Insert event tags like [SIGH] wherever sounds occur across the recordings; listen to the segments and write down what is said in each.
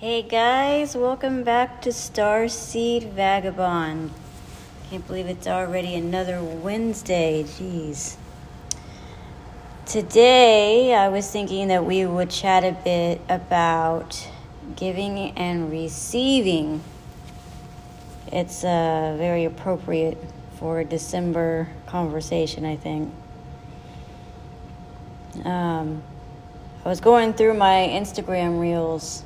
Hey guys, welcome back to Star Seed Vagabond. Can't believe it's already another Wednesday. Jeez. Today, I was thinking that we would chat a bit about giving and receiving. It's uh, very appropriate for a December conversation, I think. Um, I was going through my Instagram reels,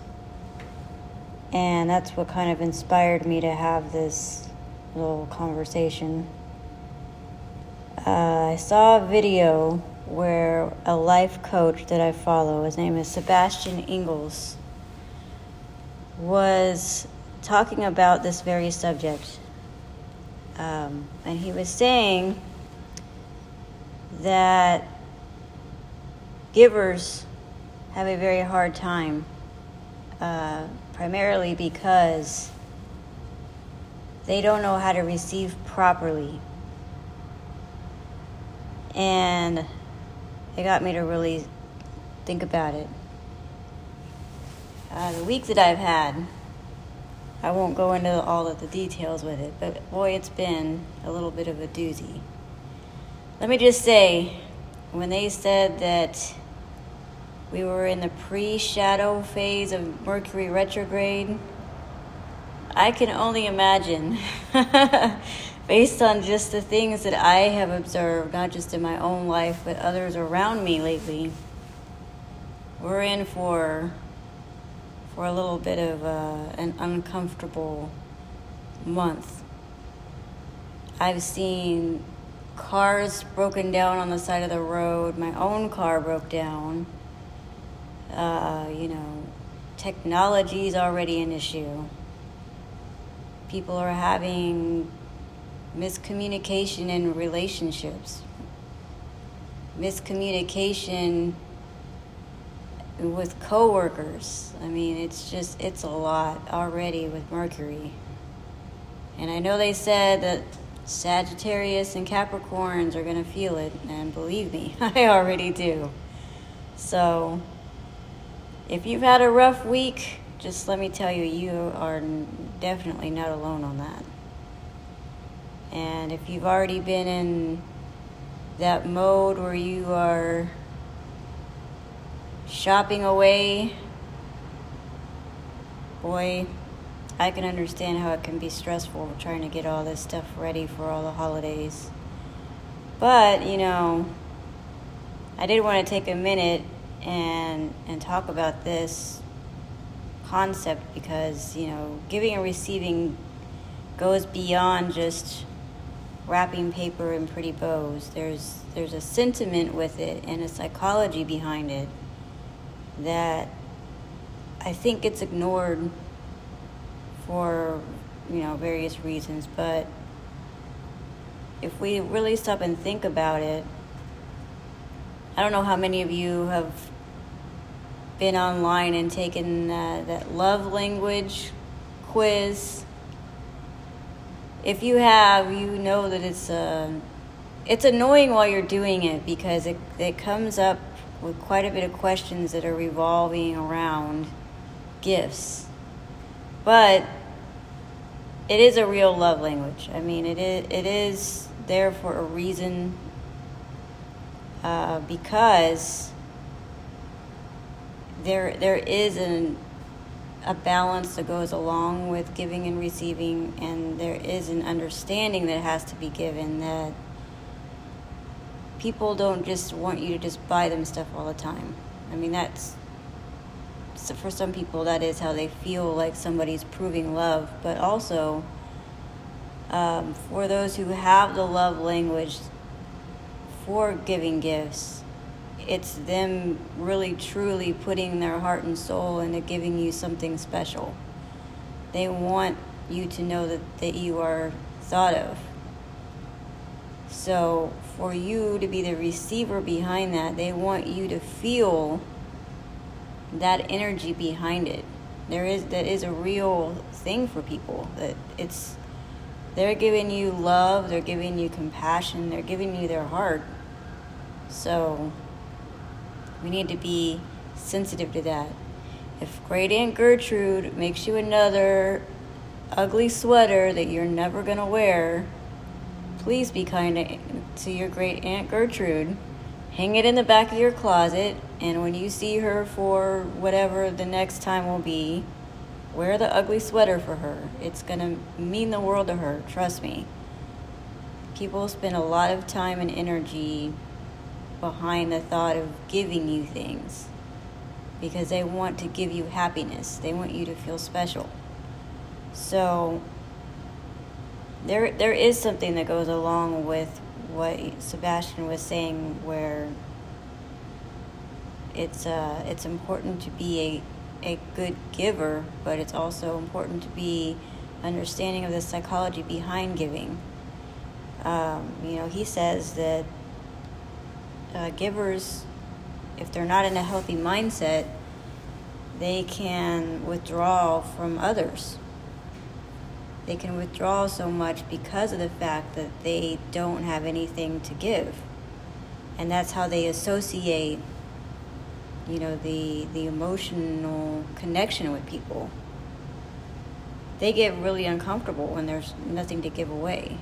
and that's what kind of inspired me to have this little conversation. Uh, I saw a video where a life coach that I follow, his name is Sebastian Ingalls, was talking about this very subject. Um, and he was saying that givers have a very hard time, uh, primarily because they don't know how to receive properly. And it got me to really think about it. Uh, the week that I've had, I won't go into all of the details with it, but boy, it's been a little bit of a doozy. Let me just say, when they said that we were in the pre shadow phase of Mercury retrograde, I can only imagine, [LAUGHS] based on just the things that I have observed, not just in my own life, but others around me lately, we're in for for a little bit of uh, an uncomfortable month. I've seen cars broken down on the side of the road. My own car broke down. Uh, you know, technology is already an issue. People are having miscommunication in relationships, miscommunication with coworkers. I mean, it's just it's a lot already with Mercury. And I know they said that Sagittarius and Capricorns are going to feel it, and believe me, [LAUGHS] I already do. So, if you've had a rough week, just let me tell you, you are definitely not alone on that. And if you've already been in that mode where you are shopping away, boy, I can understand how it can be stressful trying to get all this stuff ready for all the holidays. But, you know, I did want to take a minute and and talk about this concept because, you know, giving and receiving goes beyond just wrapping paper and pretty bows. There's there's a sentiment with it and a psychology behind it that I think gets ignored for you know various reasons but if we really stop and think about it I don't know how many of you have been online and taken uh, that love language quiz if you have you know that it's uh, it's annoying while you're doing it because it, it comes up with quite a bit of questions that are revolving around gifts. But it is a real love language. I mean, it is, it is there for a reason uh, because there there is an, a balance that goes along with giving and receiving, and there is an understanding that has to be given that people don't just want you to just buy them stuff all the time. I mean, that's for some people that is how they feel like somebody's proving love, but also um, for those who have the love language for giving gifts, it's them really truly putting their heart and soul into giving you something special. They want you to know that, that you are thought of. So for you to be the receiver behind that. They want you to feel that energy behind it. There is that is a real thing for people. That it's they're giving you love, they're giving you compassion, they're giving you their heart. So we need to be sensitive to that. if Great Aunt Gertrude makes you another ugly sweater that you're never going to wear, please be kind to your Great Aunt Gertrude. Hang it in the back of your closet, and when you see her for whatever the next time will be, wear the ugly sweater for her. It's going to mean the world to her, trust me. People spend a lot of time and energy behind the thought of giving you things because they want to give you happiness. They want you to feel special. So there there is something that goes along with what Sebastian was saying where it's uh it's important to be a a good giver, but it's also important to be understanding of the psychology behind giving. Um, you know, he says that uh, givers, if they're not in a healthy mindset, they can withdraw from others. They can withdraw so much because of the fact that they don't have anything to give. And that's how they associate, you know, the, the emotional connection with people. They get really uncomfortable when there's nothing to give away.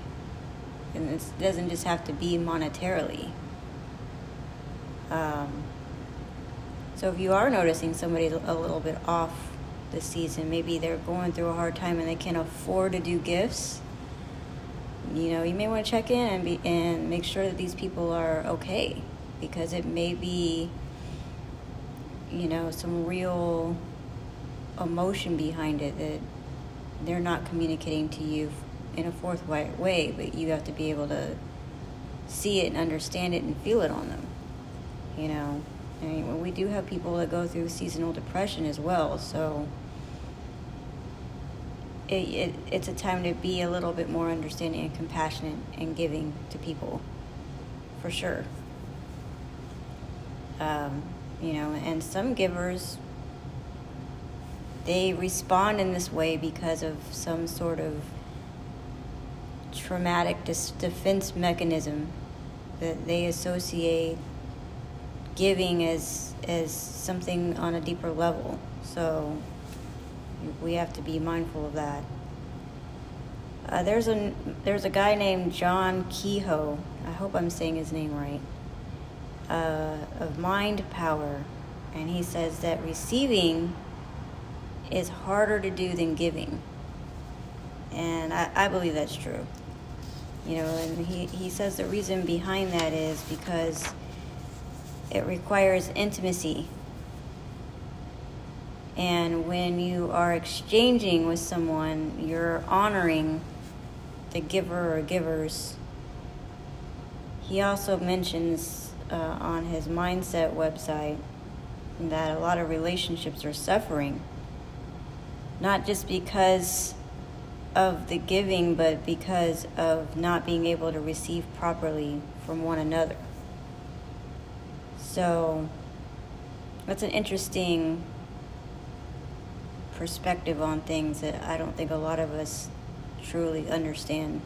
And it doesn't just have to be monetarily. Um, so if you are noticing somebody a little bit off this season, maybe they're going through a hard time and they can't afford to do gifts, you know, you may want to check in and be and make sure that these people are okay because it may be you know some real emotion behind it that they're not communicating to you in a forthright way, but you have to be able to see it and understand it and feel it on them you know. I mean, we do have people that go through seasonal depression as well, so it, it, it's a time to be a little bit more understanding and compassionate and giving to people, for sure. Um, you know, and some givers, they respond in this way because of some sort of traumatic dis- defense mechanism that they associate giving is as something on a deeper level. So we have to be mindful of that. Uh, there's a there's a guy named John Kehoe. I hope I'm saying his name right. Uh, of Mind Power, and he says that receiving is harder to do than giving, and I, I believe that's true. You know, and he, he says the reason behind that is because it requires intimacy. And when you are exchanging with someone, you're honoring the giver or givers. He also mentions uh, on his mindset website that a lot of relationships are suffering, not just because of the giving, but because of not being able to receive properly from one another. So that's an interesting perspective on things that I don't think a lot of us truly understand.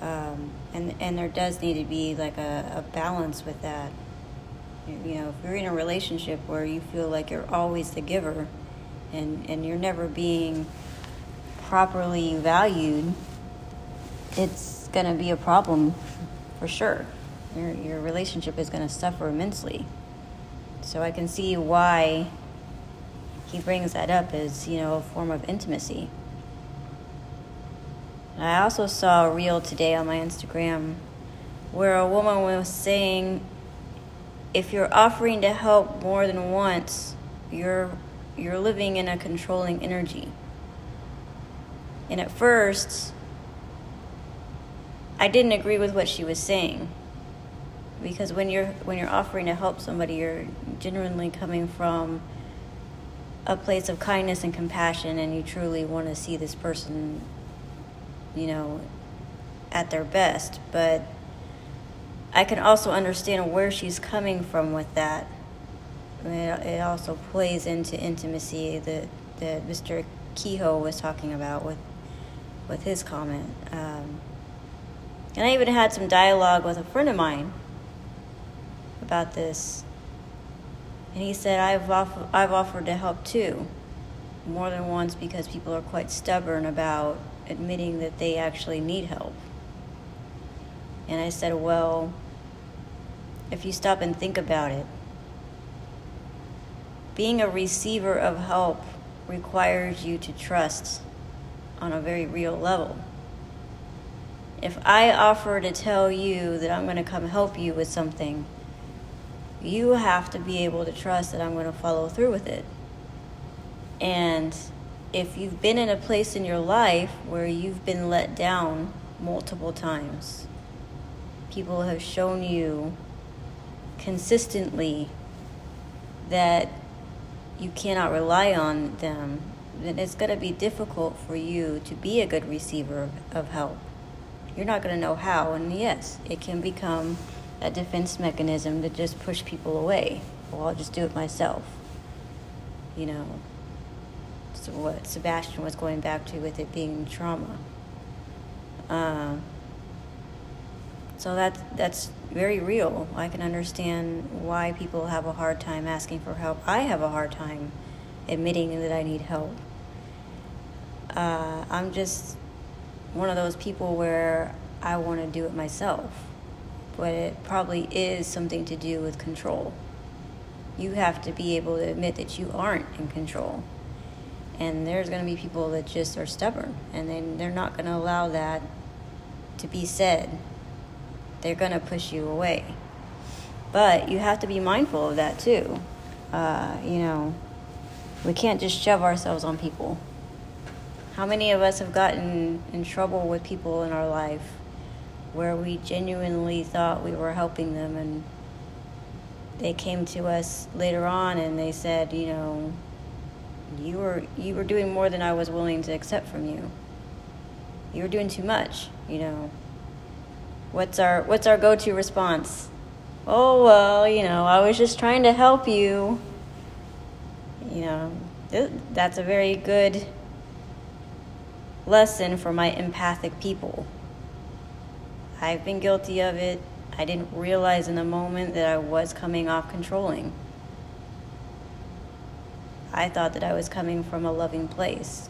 Um, and and there does need to be like a, a balance with that. You know, if you're in a relationship where you feel like you're always the giver, and and you're never being properly valued, it's gonna be a problem for sure your, your relationship is going to suffer immensely. So I can see why he brings that up as, you know, a form of intimacy. I also saw a reel today on my Instagram where a woman was saying if you're offering to help more than once, you're you're living in a controlling energy. And at first, I didn't agree with what she was saying because when you're when you're offering to help somebody you're genuinely coming from a place of kindness and compassion and you truly want to see this person you know at their best. But i can also understand where she's coming from with that. It, it also plays into intimacy that that mr kehoe was talking about with with his comment. Um, and i even had some dialogue with a friend of mine about this. And he said, I've, off- I've offered to help too, more than once because people are quite stubborn about admitting that they actually need help. And I said, Well, if you stop and think about it, being a receiver of help requires you to trust on a very real level. If I offer to tell you that I'm going to come help you with something, you have to be able to trust that I'm going to follow through with it. And if you've been in a place in your life where you've been let down multiple times, people have shown you consistently that you cannot rely on them, then it's going to be difficult for you to be a good receiver of help. You're not going to know how, and yes, it can become a defense mechanism to just push people away. Well, I'll just do it myself. You know, so what Sebastian was going back to with it being trauma. Um, so that that's very real. I can understand why people have a hard time asking for help. I have a hard time admitting that I need help. Uh, I'm just one of those people where I want to do it myself, but it probably is something to do with control. You have to be able to admit that you aren't in control. And there's going to be people that just are stubborn and then they're not going to allow that to be said they're going to push you away. But you have to be mindful of that too. Uh, you know, we can't just shove ourselves on people. How many of us have gotten in trouble with people in our life where we genuinely thought we were helping them and they came to us later on and they said, you know, you were you were doing more than I was willing to accept from you. You were doing too much, you know. What's our what's our go-to response? Oh well, you know, I was just trying to help you. You know, that's a very good lesson for my empathic people. I've been guilty of it. I didn't realize in the moment that I was coming off controlling. I thought that I was coming from a loving place.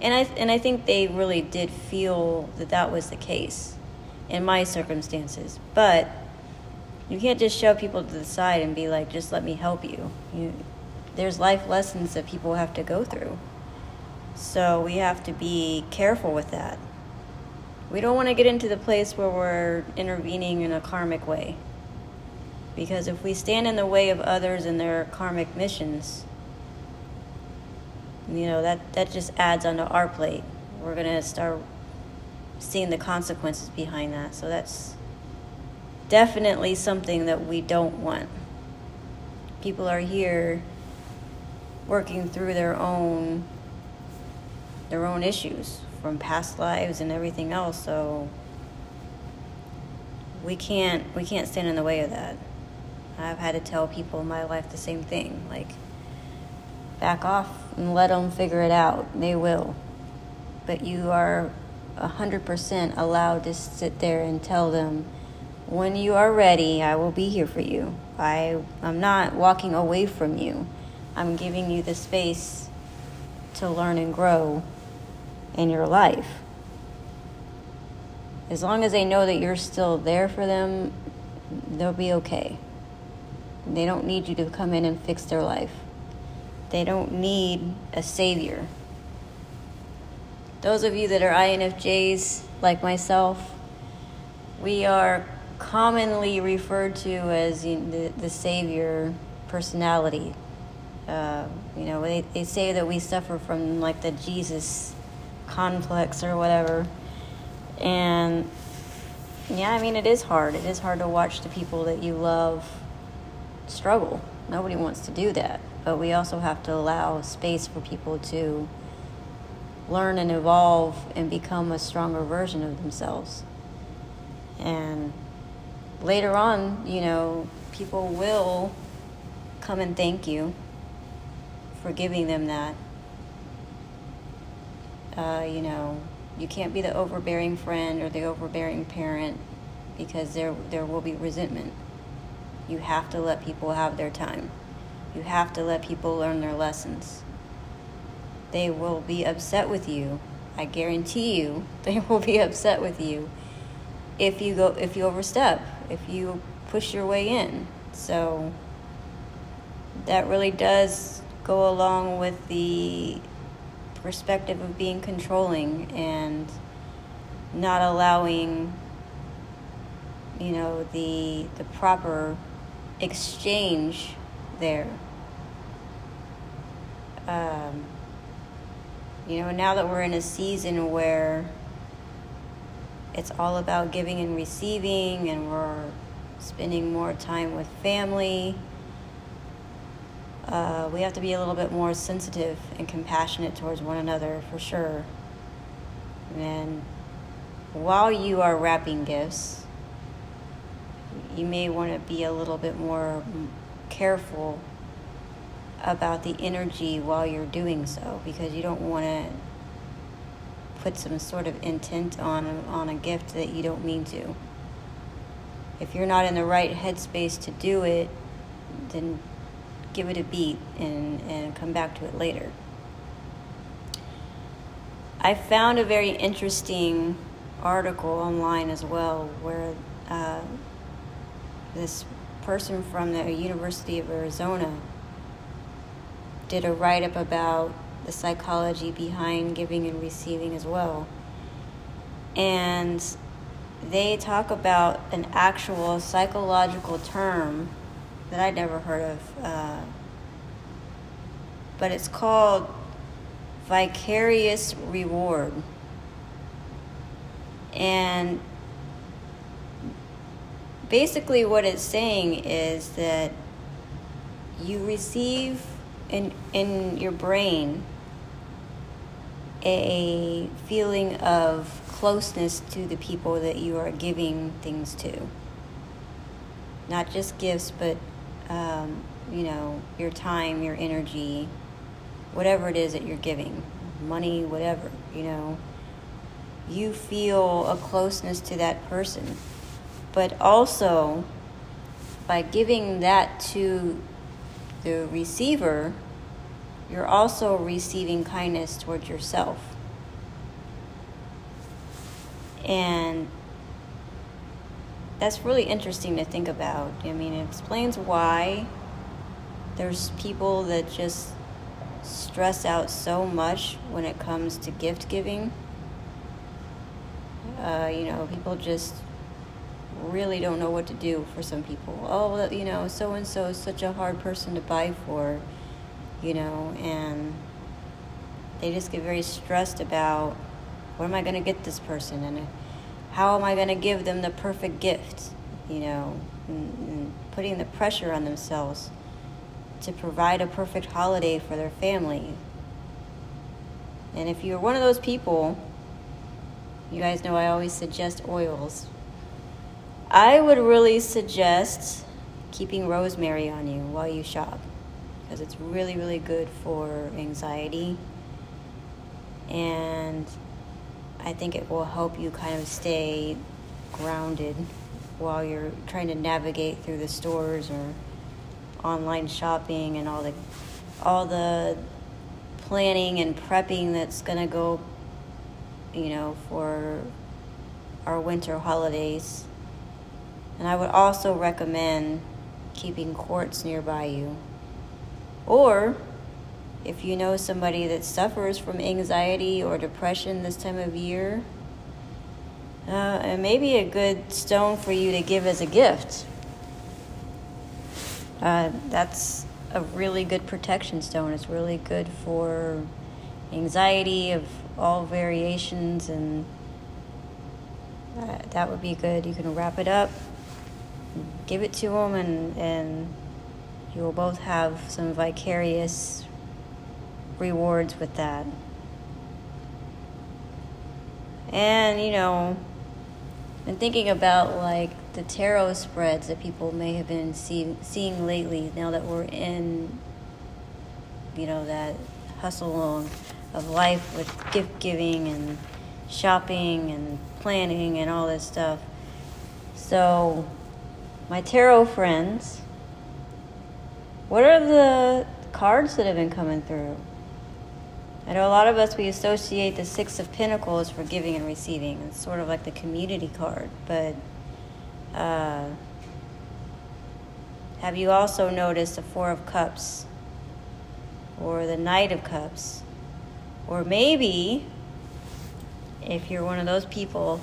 And I, and I think they really did feel that that was the case in my circumstances. But you can't just shove people to the side and be like, just let me help you. you there's life lessons that people have to go through. So we have to be careful with that. We don't want to get into the place where we're intervening in a karmic way. Because if we stand in the way of others and their karmic missions, you know, that, that just adds onto our plate. We're going to start seeing the consequences behind that. So that's definitely something that we don't want. People are here working through their own their own issues from past lives and everything else, so we can't we can't stand in the way of that. I've had to tell people in my life the same thing, like back off and let them figure it out. They will. But you are 100% allowed to sit there and tell them, when you are ready, I will be here for you. I, I'm not walking away from you. I'm giving you the space to learn and grow in your life. As long as they know that you're still there for them, they'll be okay. They don't need you to come in and fix their life. They don't need a savior. Those of you that are INFJs, like myself, we are commonly referred to as the, the savior personality. Uh, you know, they, they say that we suffer from like the Jesus complex or whatever. And yeah, I mean, it is hard. It is hard to watch the people that you love struggle. Nobody wants to do that. But we also have to allow space for people to learn and evolve and become a stronger version of themselves. And later on, you know, people will come and thank you for giving them that. Uh, you know, you can't be the overbearing friend or the overbearing parent because there there will be resentment. You have to let people have their time. You have to let people learn their lessons. They will be upset with you. I guarantee you, [LAUGHS] they will be upset with you if you go if you overstep, if you push your way in. So that really does go along with the perspective of being controlling and not allowing you know the the proper exchange there. Um, you know now that we're in a season where it's all about giving and receiving and we're spending more time with family uh, we have to be a little bit more sensitive and compassionate towards one another for sure and while you are wrapping gifts, you may want to be a little bit more careful about the energy while you're doing so because you don't want to put some sort of intent on on a gift that you don't mean to. If you're not in the right headspace to do it, then give it a beat and, and come back to it later. I found a very interesting article online as well where uh, this person from the University of Arizona did a write up about the psychology behind giving and receiving as well. And they talk about an actual psychological term that I'd never heard of, uh, but it's called vicarious reward. And basically, what it's saying is that you receive in, in your brain a feeling of closeness to the people that you are giving things to. Not just gifts, but, um, you know, your time, your energy, whatever it is that you're giving money, whatever, you know you feel a closeness to that person. But also, by giving that to the receiver, you're also receiving kindness towards yourself. And that's really interesting to think about. I mean, it explains why there's people that just stress out so much when it comes to gift giving uh, you know, people just really don't know what to do for some people. Oh, you know, so and so is such a hard person to buy for, you know, and they just get very stressed about what am I going to get this person and how am I going to give them the perfect gift, you know, and, and putting the pressure on themselves to provide a perfect holiday for their family. And if you're one of those people, you guys know I always suggest oils. I would really suggest keeping rosemary on you while you shop because it's really, really good for anxiety. And I think it will help you kind of stay grounded while you're trying to navigate through the stores or online shopping and all the all the planning and prepping that's going to go you know, for our winter holidays. And I would also recommend keeping quartz nearby you. Or if you know somebody that suffers from anxiety or depression this time of year, uh, it may be a good stone for you to give as a gift. Uh, that's a really good protection stone. It's really good for anxiety of all variations, and uh, that would be good. You can wrap it up, give it to them, and, and you will both have some vicarious rewards with that. And, you know, and thinking about like the tarot spreads that people may have been see, seeing lately now that we're in, you know, that hustle on of life with gift giving and shopping and planning and all this stuff. So, my tarot friends, What are the cards that have been coming through? I know a lot of us, we associate the Six of Pentacles for giving and receiving. It's sort of like the community card. But uh, have you also noticed the Four of Cups or the Knight of Cups? Or maybe if you're one of those people,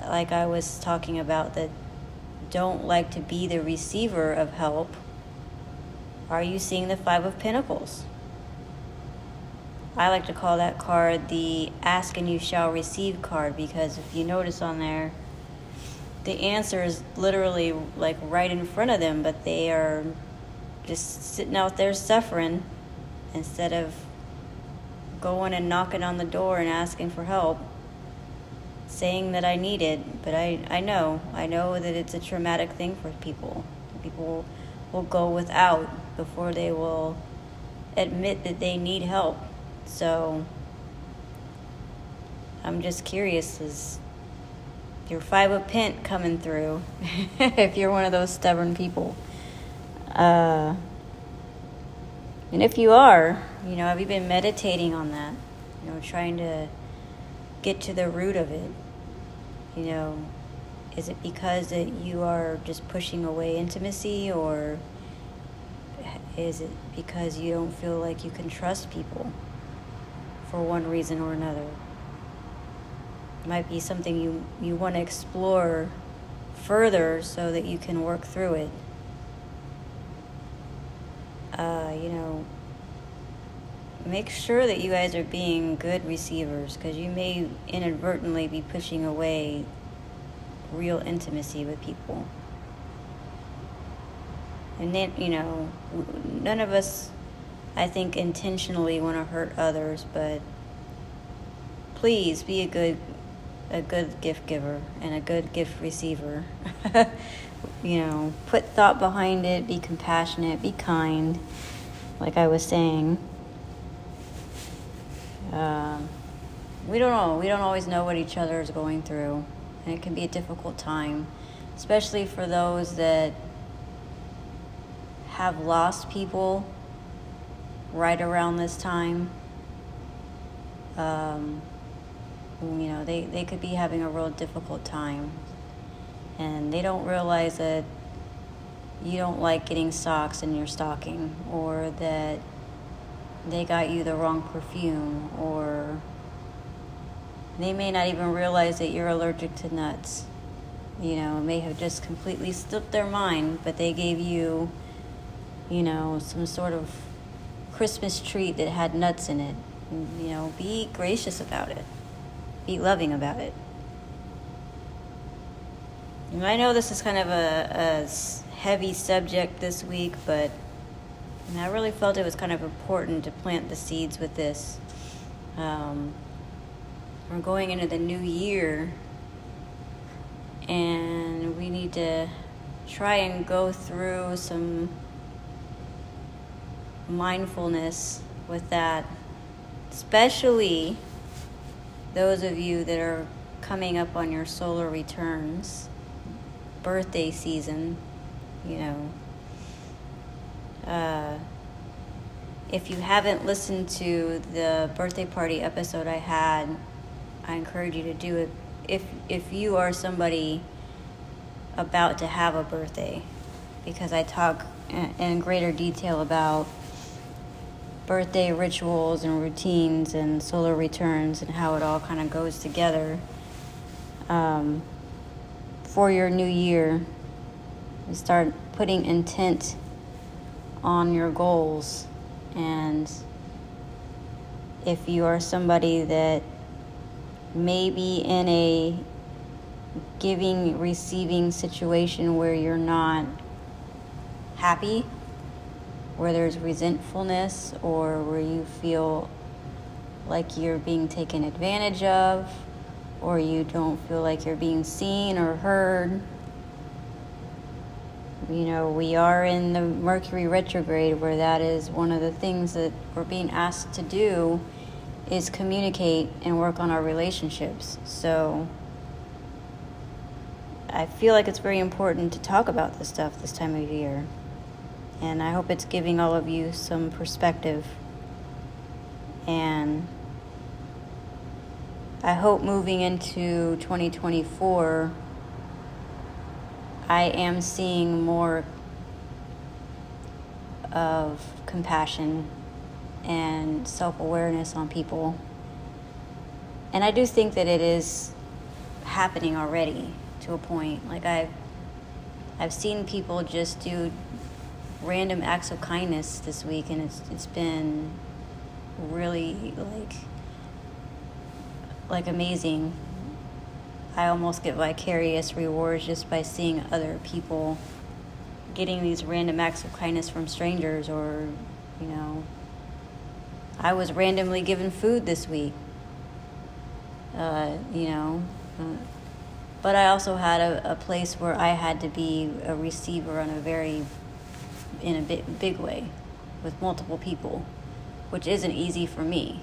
like I was talking about, that don't like to be the receiver of help, are you seeing the Five of Pentacles? I like to call that card the ask and you shall receive card because if you notice on there, the answer is literally like right in front of them, but they are just sitting out there suffering instead of going and knocking on the door and asking for help, saying that I need it. But I, I know, I know that it's a traumatic thing for people. People will go without before they will admit that they need help. So I'm just curious is your five of pent coming through [LAUGHS] if you're one of those stubborn people. Uh, and if you are, you know, have you been meditating on that? You know, trying to get to the root of it. You know, is it because that you are just pushing away intimacy or is it because you don't feel like you can trust people? For one reason or another. It might be something you, you want to explore further so that you can work through it. Uh, you know, make sure that you guys are being good receivers because you may inadvertently be pushing away real intimacy with people. And then, you know, none of us I think, intentionally want to hurt others, but please be a good a good gift giver and a good gift receiver. [LAUGHS] you know, put thought behind it, be compassionate, be kind, like I was saying. Um, we don't know. We don't always know what each other is going through, and it can be a difficult time, especially for those that have lost people right around this time. Um, you know, they, they could be having a real difficult time. And they don't realize that you don't like getting socks in your stocking, or that they got you the wrong perfume, or they may not even realize that you're allergic to nuts. You know, may have just completely slipped their mind, but they gave you, you know, some sort of Christmas tree that had nuts in it. You know, be gracious about it, be loving about it. And I know this is kind of a, a heavy subject this week, but I really felt it was kind of important to plant the seeds with this. Um, we're going into the new year, and we need to try and go through some mindfulness with that, especially those of you that are coming up on your solar returns, birthday season, you know. Uh, if you haven't listened to the birthday party episode I had, I encourage you to do it. If if you are somebody about to have a birthday, because I talk in greater detail about birthday rituals and routines and solar returns and how it all kind of goes together um, for your new year. You start putting intent on your goals. And if you are somebody that may be in a giving receiving situation where you're not happy where there's resentfulness or where you feel like you're being taken advantage of or you don't feel like you're being seen or heard. You know, we are in the Mercury retrograde where that is one of the things that we're being asked to do is communicate and work on our relationships. So I feel like it's very important to talk about this stuff this time of year And I hope it's giving all of you some perspective. And I hope moving into 2024, I am seeing more of compassion and self awareness on people. And I do think that it is happening already to a point. Like I've I've seen people just do random acts of kindness this week and it's it's been really like like amazing. I almost get vicarious rewards just by seeing other people getting these random acts of kindness from strangers or, you know, I was randomly given food this week. Uh, you know, uh, but I also had a, a place where I had to be a receiver on a very, in a big, big way, with multiple people, which isn't easy for me.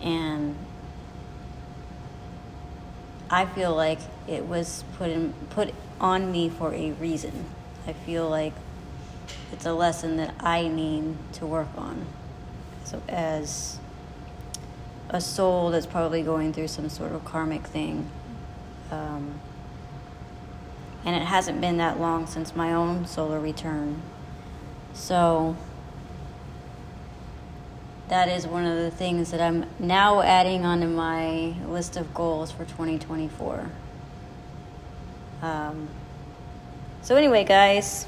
And I feel like it was put in, put on me for a reason. I feel like it's a lesson that I need to work on. So as a soul that's probably going through some sort of karmic thing. Um, and it hasn't been that long since my own solar return. So that is one of the things that I'm now adding onto my list of goals for 2024. Um, so, anyway, guys,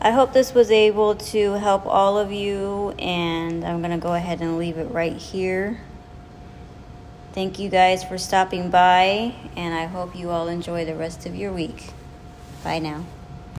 I hope this was able to help all of you, and I'm going to go ahead and leave it right here. Thank you guys for stopping by, and I hope you all enjoy the rest of your week. Bye now.